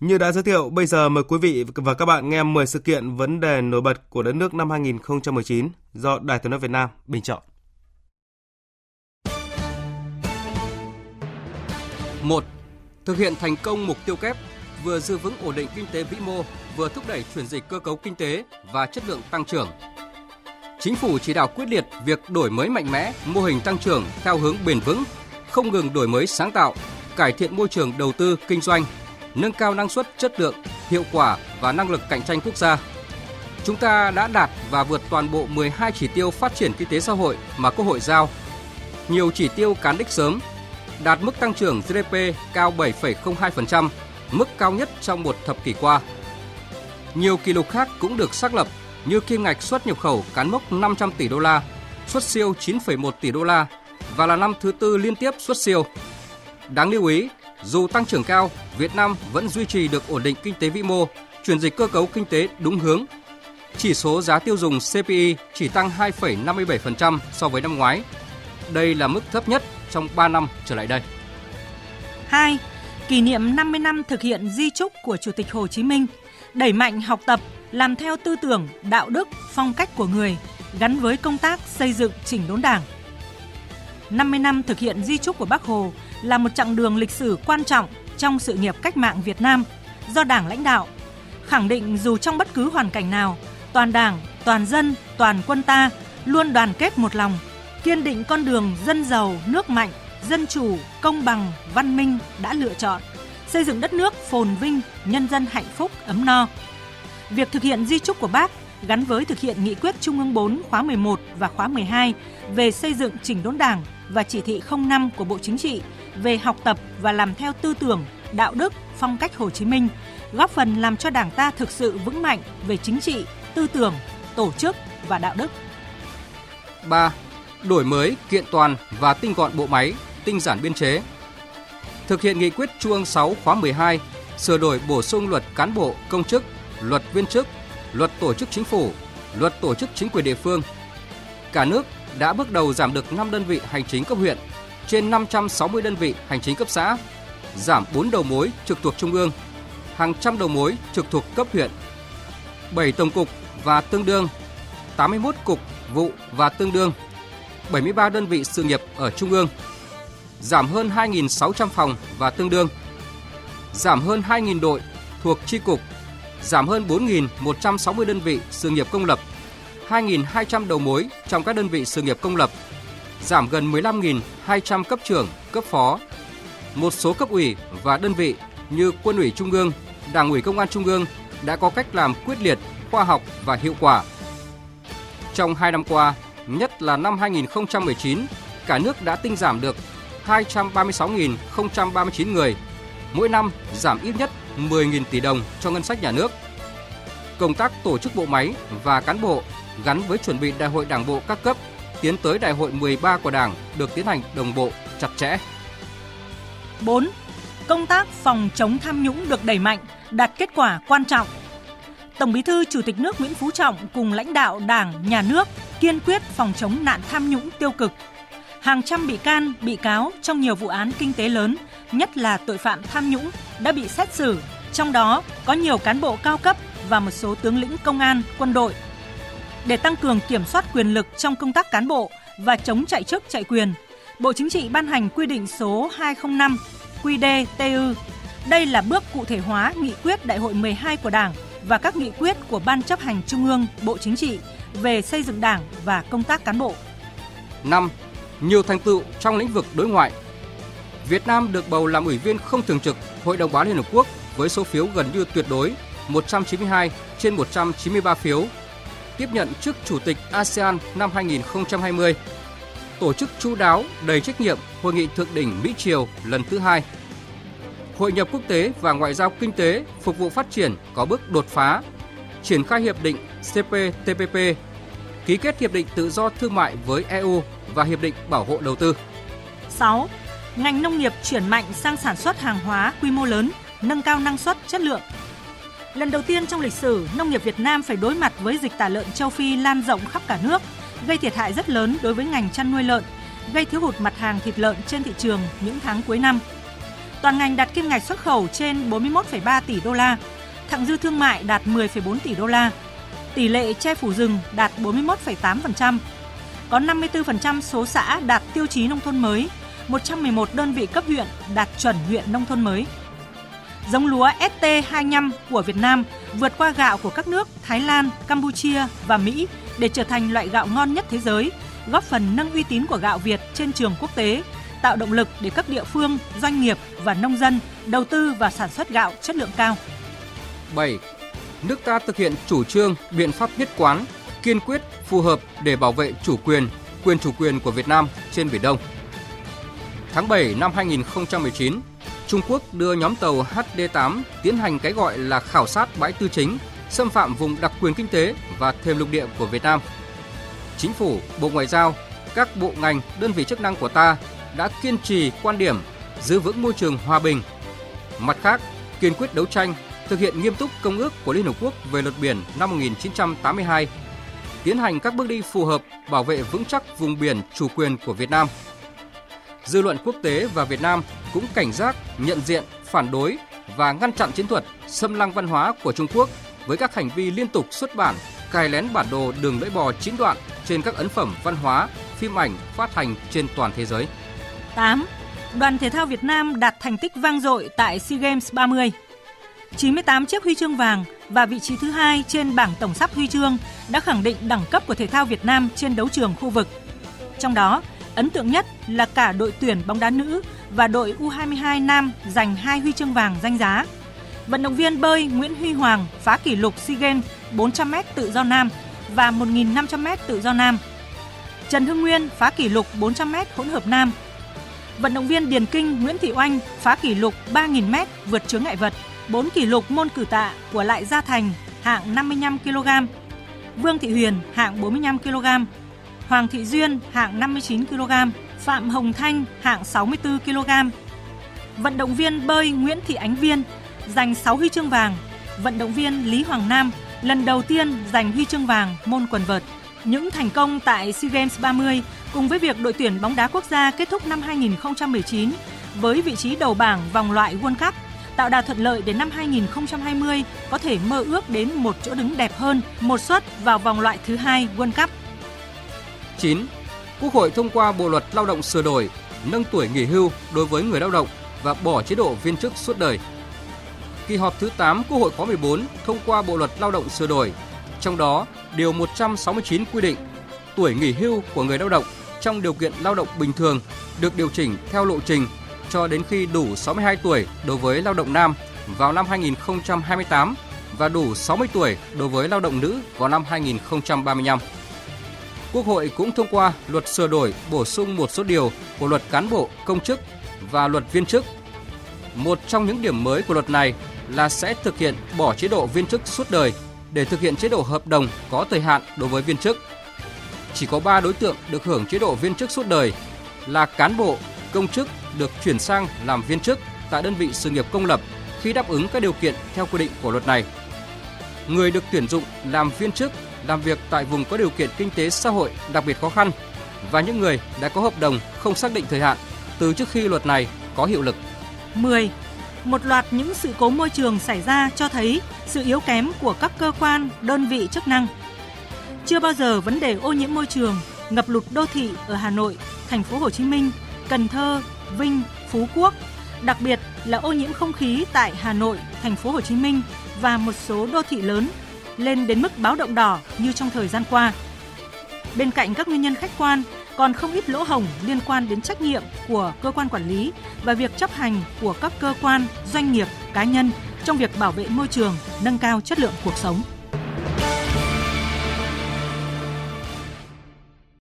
Như đã giới thiệu, bây giờ mời quý vị và các bạn nghe 10 sự kiện vấn đề nổi bật của đất nước năm 2019 do Đài Tiếng nói Việt Nam bình chọn. Một, Thực hiện thành công mục tiêu kép vừa giữ vững ổn định kinh tế vĩ mô, vừa thúc đẩy chuyển dịch cơ cấu kinh tế và chất lượng tăng trưởng. Chính phủ chỉ đạo quyết liệt việc đổi mới mạnh mẽ mô hình tăng trưởng theo hướng bền vững, không ngừng đổi mới sáng tạo, cải thiện môi trường đầu tư kinh doanh, nâng cao năng suất, chất lượng, hiệu quả và năng lực cạnh tranh quốc gia. Chúng ta đã đạt và vượt toàn bộ 12 chỉ tiêu phát triển kinh tế xã hội mà Quốc hội giao. Nhiều chỉ tiêu cán đích sớm, đạt mức tăng trưởng GDP cao 7,02%, mức cao nhất trong một thập kỷ qua. Nhiều kỷ lục khác cũng được xác lập như kim ngạch xuất nhập khẩu cán mốc 500 tỷ đô la, xuất siêu 9,1 tỷ đô la và là năm thứ tư liên tiếp xuất siêu. Đáng lưu ý, dù tăng trưởng cao, Việt Nam vẫn duy trì được ổn định kinh tế vĩ mô, chuyển dịch cơ cấu kinh tế đúng hướng. Chỉ số giá tiêu dùng CPI chỉ tăng 2,57% so với năm ngoái. Đây là mức thấp nhất trong 3 năm trở lại đây. 2. Kỷ niệm 50 năm thực hiện di trúc của Chủ tịch Hồ Chí Minh, đẩy mạnh học tập, làm theo tư tưởng, đạo đức, phong cách của người, gắn với công tác xây dựng chỉnh đốn Đảng. 50 năm thực hiện di trúc của Bác Hồ là một chặng đường lịch sử quan trọng trong sự nghiệp cách mạng Việt Nam do Đảng lãnh đạo, khẳng định dù trong bất cứ hoàn cảnh nào, toàn Đảng, toàn dân, toàn quân ta luôn đoàn kết một lòng, kiên định con đường dân giàu, nước mạnh, dân chủ, công bằng, văn minh đã lựa chọn, xây dựng đất nước phồn vinh, nhân dân hạnh phúc, ấm no. Việc thực hiện di trúc của Bác gắn với thực hiện nghị quyết Trung ương 4 khóa 11 và khóa 12 về xây dựng chỉnh đốn Đảng và chỉ thị 05 của Bộ Chính trị về học tập và làm theo tư tưởng, đạo đức, phong cách Hồ Chí Minh, góp phần làm cho Đảng ta thực sự vững mạnh về chính trị, tư tưởng, tổ chức và đạo đức. 3. Đổi mới, kiện toàn và tinh gọn bộ máy, tinh giản biên chế. Thực hiện nghị quyết Trung ương 6 khóa 12, sửa đổi bổ sung luật cán bộ, công chức, luật viên chức, luật tổ chức chính phủ, luật tổ chức chính quyền địa phương. Cả nước đã bước đầu giảm được 5 đơn vị hành chính cấp huyện, trên 560 đơn vị hành chính cấp xã, giảm 4 đầu mối trực thuộc trung ương, hàng trăm đầu mối trực thuộc cấp huyện, 7 tổng cục và tương đương, 81 cục vụ và tương đương, 73 đơn vị sự nghiệp ở trung ương, giảm hơn 2.600 phòng và tương đương, giảm hơn 2.000 đội thuộc chi cục, giảm hơn 4.160 đơn vị sự nghiệp công lập, 2.200 đầu mối trong các đơn vị sự nghiệp công lập, giảm gần 15.200 cấp trưởng, cấp phó. Một số cấp ủy và đơn vị như Quân ủy Trung ương, Đảng ủy Công an Trung ương đã có cách làm quyết liệt, khoa học và hiệu quả. Trong 2 năm qua, nhất là năm 2019, cả nước đã tinh giảm được 236.039 người, mỗi năm giảm ít nhất 10.000 tỷ đồng cho ngân sách nhà nước. Công tác tổ chức bộ máy và cán bộ gắn với chuẩn bị đại hội đảng bộ các cấp tiến tới đại hội 13 của Đảng được tiến hành đồng bộ, chặt chẽ. 4. Công tác phòng chống tham nhũng được đẩy mạnh, đạt kết quả quan trọng. Tổng Bí thư Chủ tịch nước Nguyễn Phú Trọng cùng lãnh đạo Đảng, Nhà nước kiên quyết phòng chống nạn tham nhũng tiêu cực. Hàng trăm bị can, bị cáo trong nhiều vụ án kinh tế lớn, nhất là tội phạm tham nhũng đã bị xét xử, trong đó có nhiều cán bộ cao cấp và một số tướng lĩnh công an, quân đội. Để tăng cường kiểm soát quyền lực trong công tác cán bộ và chống chạy chức chạy quyền, Bộ Chính trị ban hành quy định số 205 QĐ-TU. Đây là bước cụ thể hóa nghị quyết Đại hội 12 của Đảng và các nghị quyết của Ban chấp hành Trung ương, Bộ Chính trị về xây dựng Đảng và công tác cán bộ. 5. Nhiều thành tựu trong lĩnh vực đối ngoại. Việt Nam được bầu làm ủy viên không thường trực Hội đồng Bảo Liên Hợp Quốc với số phiếu gần như tuyệt đối 192 trên 193 phiếu, tiếp nhận chức Chủ tịch ASEAN năm 2020, tổ chức chú đáo, đầy trách nhiệm Hội nghị Thượng đỉnh Mỹ Triều lần thứ hai. Hội nhập quốc tế và ngoại giao kinh tế phục vụ phát triển có bước đột phá, triển khai hiệp định CPTPP, ký kết hiệp định tự do thương mại với EU và hiệp định bảo hộ đầu tư. 6. Ngành nông nghiệp chuyển mạnh sang sản xuất hàng hóa quy mô lớn, nâng cao năng suất, chất lượng. Lần đầu tiên trong lịch sử, nông nghiệp Việt Nam phải đối mặt với dịch tả lợn châu Phi lan rộng khắp cả nước, gây thiệt hại rất lớn đối với ngành chăn nuôi lợn, gây thiếu hụt mặt hàng thịt lợn trên thị trường những tháng cuối năm. Toàn ngành đạt kim ngạch xuất khẩu trên 41,3 tỷ đô la, thặng dư thương mại đạt 10,4 tỷ đô la. Tỷ lệ che phủ rừng đạt 41,8%. Có 54% số xã đạt tiêu chí nông thôn mới, 111 đơn vị cấp huyện đạt chuẩn huyện nông thôn mới. Giống lúa ST25 của Việt Nam vượt qua gạo của các nước Thái Lan, Campuchia và Mỹ để trở thành loại gạo ngon nhất thế giới, góp phần nâng uy tín của gạo Việt trên trường quốc tế, tạo động lực để các địa phương, doanh nghiệp và nông dân đầu tư và sản xuất gạo chất lượng cao. 7. Nước ta thực hiện chủ trương, biện pháp nhất quán, kiên quyết, phù hợp để bảo vệ chủ quyền, quyền chủ quyền của Việt Nam trên Biển Đông. Tháng 7 năm 2019, Trung Quốc đưa nhóm tàu HD8 tiến hành cái gọi là khảo sát bãi tư chính, xâm phạm vùng đặc quyền kinh tế và thềm lục địa của Việt Nam. Chính phủ, Bộ Ngoại giao, các bộ ngành, đơn vị chức năng của ta đã kiên trì quan điểm giữ vững môi trường hòa bình. Mặt khác, kiên quyết đấu tranh, thực hiện nghiêm túc công ước của Liên Hợp Quốc về luật biển năm 1982, tiến hành các bước đi phù hợp bảo vệ vững chắc vùng biển chủ quyền của Việt Nam. Dư luận quốc tế và Việt Nam cũng cảnh giác, nhận diện, phản đối và ngăn chặn chiến thuật xâm lăng văn hóa của Trung Quốc với các hành vi liên tục xuất bản, cài lén bản đồ đường lưỡi bò chín đoạn trên các ấn phẩm văn hóa, phim ảnh phát hành trên toàn thế giới. 8. Đoàn thể thao Việt Nam đạt thành tích vang dội tại SEA Games 30. 98 chiếc huy chương vàng và vị trí thứ hai trên bảng tổng sắp huy chương đã khẳng định đẳng cấp của thể thao Việt Nam trên đấu trường khu vực. Trong đó, ấn tượng nhất là cả đội tuyển bóng đá nữ và đội U22 nam giành hai huy chương vàng danh giá. Vận động viên bơi Nguyễn Huy Hoàng phá kỷ lục SEA Games 400m tự do nam và 1.500m tự do nam. Trần Hưng Nguyên phá kỷ lục 400m hỗn hợp nam vận động viên Điền Kinh Nguyễn Thị Oanh phá kỷ lục 3.000m vượt chướng ngại vật, 4 kỷ lục môn cử tạ của lại Gia Thành hạng 55 kg, Vương Thị Huyền hạng 45 kg, Hoàng Thị Duyên hạng 59 kg, Phạm Hồng Thanh hạng 64 kg. Vận động viên bơi Nguyễn Thị Ánh Viên giành 6 huy chương vàng, vận động viên Lý Hoàng Nam lần đầu tiên giành huy chương vàng môn quần vợt. Những thành công tại SEA Games 30 cùng với việc đội tuyển bóng đá quốc gia kết thúc năm 2019 với vị trí đầu bảng vòng loại World Cup tạo đà thuận lợi đến năm 2020 có thể mơ ước đến một chỗ đứng đẹp hơn, một suất vào vòng loại thứ hai World Cup. 9. Quốc hội thông qua Bộ luật Lao động sửa đổi, nâng tuổi nghỉ hưu đối với người lao động và bỏ chế độ viên chức suốt đời. Kỳ họp thứ 8 Quốc hội khóa 14 thông qua Bộ luật Lao động sửa đổi, trong đó điều 169 quy định tuổi nghỉ hưu của người lao động trong điều kiện lao động bình thường được điều chỉnh theo lộ trình cho đến khi đủ 62 tuổi đối với lao động nam vào năm 2028 và đủ 60 tuổi đối với lao động nữ vào năm 2035. Quốc hội cũng thông qua luật sửa đổi bổ sung một số điều của luật cán bộ, công chức và luật viên chức. Một trong những điểm mới của luật này là sẽ thực hiện bỏ chế độ viên chức suốt đời để thực hiện chế độ hợp đồng có thời hạn đối với viên chức chỉ có 3 đối tượng được hưởng chế độ viên chức suốt đời là cán bộ, công chức được chuyển sang làm viên chức tại đơn vị sự nghiệp công lập khi đáp ứng các điều kiện theo quy định của luật này. Người được tuyển dụng làm viên chức làm việc tại vùng có điều kiện kinh tế xã hội đặc biệt khó khăn và những người đã có hợp đồng không xác định thời hạn từ trước khi luật này có hiệu lực. 10. Một loạt những sự cố môi trường xảy ra cho thấy sự yếu kém của các cơ quan, đơn vị chức năng chưa bao giờ vấn đề ô nhiễm môi trường, ngập lụt đô thị ở Hà Nội, thành phố Hồ Chí Minh, Cần Thơ, Vinh, Phú Quốc, đặc biệt là ô nhiễm không khí tại Hà Nội, thành phố Hồ Chí Minh và một số đô thị lớn lên đến mức báo động đỏ như trong thời gian qua. Bên cạnh các nguyên nhân khách quan, còn không ít lỗ hổng liên quan đến trách nhiệm của cơ quan quản lý và việc chấp hành của các cơ quan, doanh nghiệp, cá nhân trong việc bảo vệ môi trường, nâng cao chất lượng cuộc sống.